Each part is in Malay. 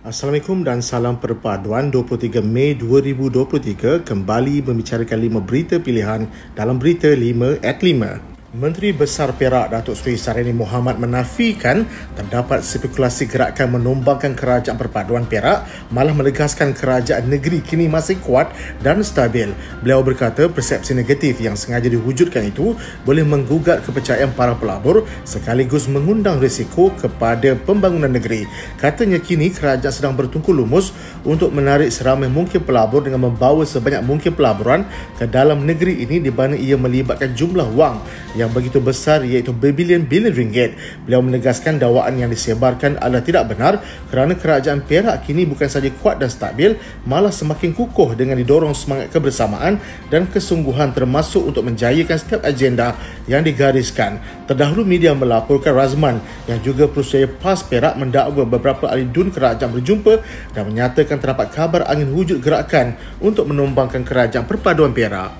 Assalamualaikum dan salam perpaduan 23 Mei 2023 kembali membicarakan lima berita pilihan dalam berita 5 at 5. Menteri Besar Perak Datuk Seri Sarini Muhammad menafikan terdapat spekulasi gerakan menumbangkan kerajaan perpaduan Perak malah menegaskan kerajaan negeri kini masih kuat dan stabil. Beliau berkata persepsi negatif yang sengaja diwujudkan itu boleh menggugat kepercayaan para pelabur sekaligus mengundang risiko kepada pembangunan negeri. Katanya kini kerajaan sedang bertungku lumus untuk menarik seramai mungkin pelabur dengan membawa sebanyak mungkin pelaburan ke dalam negeri ini di mana ia melibatkan jumlah wang yang begitu besar iaitu berbilion-bilion ringgit. Beliau menegaskan dakwaan yang disebarkan adalah tidak benar kerana kerajaan Perak kini bukan saja kuat dan stabil, malah semakin kukuh dengan didorong semangat kebersamaan dan kesungguhan termasuk untuk menjayakan setiap agenda yang digariskan. Terdahulu media melaporkan Razman yang juga perusahaan PAS Perak mendakwa beberapa ahli dun kerajaan berjumpa dan menyatakan terdapat kabar angin wujud gerakan untuk menumbangkan kerajaan perpaduan Perak.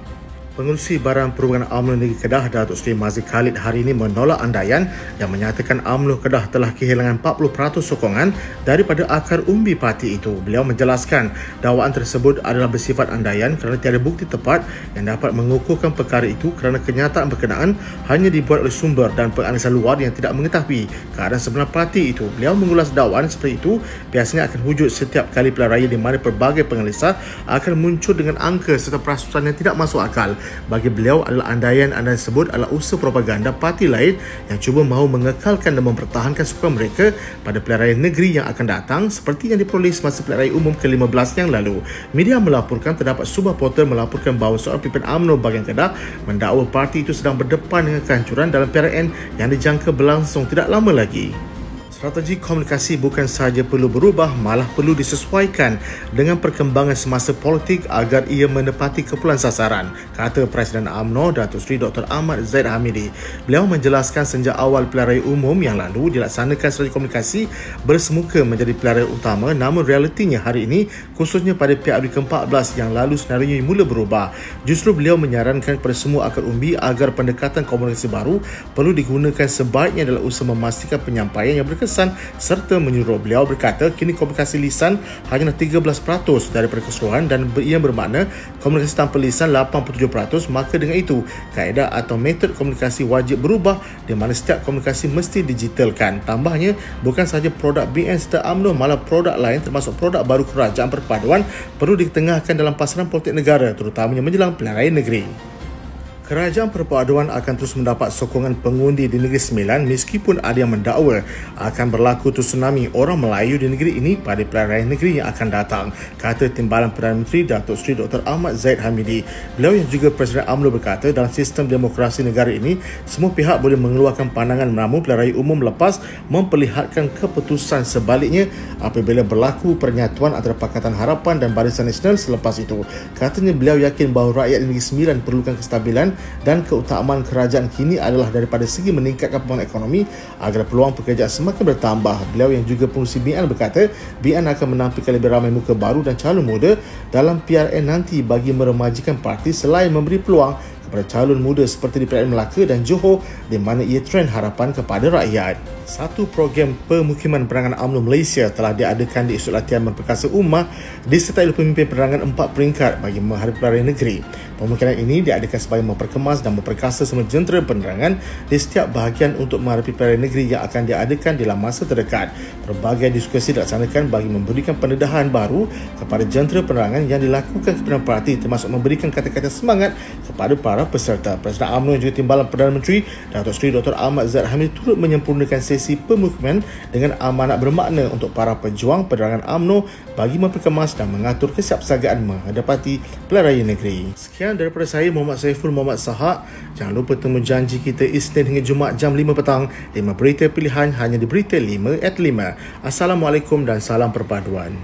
Pengurusi Barang Perhubungan UMNO Negeri Kedah Datuk Seri Mazli Khalid hari ini menolak andaian yang menyatakan UMNO Kedah telah kehilangan 40% sokongan daripada akar umbi parti itu. Beliau menjelaskan dakwaan tersebut adalah bersifat andaian kerana tiada bukti tepat yang dapat mengukuhkan perkara itu kerana kenyataan berkenaan hanya dibuat oleh sumber dan penganalisan luar yang tidak mengetahui keadaan sebenar parti itu. Beliau mengulas dakwaan seperti itu biasanya akan wujud setiap kali raya di mana pelbagai penganalisa akan muncul dengan angka serta perasusan yang tidak masuk akal bagi beliau adalah andaian-andaian tersebut adalah usaha propaganda parti lain yang cuba mahu mengekalkan dan mempertahankan sukan mereka pada pilihan raya negeri yang akan datang seperti yang diperoleh semasa pilihan umum ke-15 yang lalu. Media melaporkan terdapat sebuah portal melaporkan bahawa seorang pimpin UMNO bagian Kedah mendakwa parti itu sedang berdepan dengan kehancuran dalam PRN yang dijangka berlangsung tidak lama lagi. Strategi komunikasi bukan sahaja perlu berubah, malah perlu disesuaikan dengan perkembangan semasa politik agar ia menepati keperluan sasaran, kata Presiden AMNO Datuk Seri Dr. Ahmad Zaid Hamidi. Beliau menjelaskan sejak awal pilihan raya umum yang lalu dilaksanakan strategi komunikasi bersemuka menjadi pilihan raya utama namun realitinya hari ini khususnya pada PRU ke-14 yang lalu senario mula berubah. Justru beliau menyarankan kepada semua akar umbi agar pendekatan komunikasi baru perlu digunakan sebaiknya dalam usaha memastikan penyampaian yang berkesan kesan serta menyuruh beliau berkata kini komunikasi lisan hanya 13% daripada keseluruhan dan ia bermakna komunikasi tanpa lisan 87% maka dengan itu kaedah atau metod komunikasi wajib berubah di mana setiap komunikasi mesti digitalkan tambahnya bukan sahaja produk BN serta UMNO malah produk lain termasuk produk baru kerajaan perpaduan perlu ditengahkan dalam pasaran politik negara terutamanya menjelang pilihan raya negeri. Kerajaan perpaduan akan terus mendapat sokongan pengundi di Negeri Sembilan meskipun ada yang mendakwa akan berlaku tsunami orang Melayu di negeri ini pada pilihan raya negeri yang akan datang, kata Timbalan Perdana Menteri Datuk Seri Dr. Ahmad Zaid Hamidi. Beliau yang juga Presiden UMNO berkata dalam sistem demokrasi negara ini, semua pihak boleh mengeluarkan pandangan meramu pilihan raya umum lepas memperlihatkan keputusan sebaliknya apabila berlaku pernyatuan antara Pakatan Harapan dan Barisan Nasional selepas itu. Katanya beliau yakin bahawa rakyat Negeri Sembilan perlukan kestabilan dan keutamaan kerajaan kini adalah daripada segi meningkatkan pembangunan ekonomi agar peluang pekerjaan semakin bertambah. Beliau yang juga pengurusi BN berkata, BN akan menampilkan lebih ramai muka baru dan calon muda dalam PRN nanti bagi meremajikan parti selain memberi peluang kepada calon muda seperti di PRN Melaka dan Johor di mana ia trend harapan kepada rakyat. Satu program pemukiman perangan UMNO Malaysia telah diadakan di Isut Latihan Memperkasa Ummah disertai oleh pemimpin perangan empat peringkat bagi menghadapi pelarian negeri. Pemukiman ini diadakan sebagai memperkemas dan memperkasa semua jentera penerangan di setiap bahagian untuk menghadapi pelarian negeri yang akan diadakan dalam masa terdekat. Berbagai diskusi dilaksanakan bagi memberikan pendedahan baru kepada jentera penerangan yang dilakukan kepada parti termasuk memberikan kata-kata semangat kepada para peserta. Presiden UMNO juga Timbalan Perdana Menteri Datuk Seri Dr. Ahmad Zahid Hamid turut menyempurnakan sesi pemukiman dengan amanat bermakna untuk para pejuang penerangan UMNO bagi memperkemas dan mengatur kesiapsiagaan menghadapi pilihan raya negeri. Sekian daripada saya Muhammad Saiful Muhammad Sahak. Jangan lupa temu janji kita Isnin hingga Jumaat jam 5 petang. 5 berita pilihan hanya di Berita 5 at 5. Assalamualaikum dan salam perpaduan.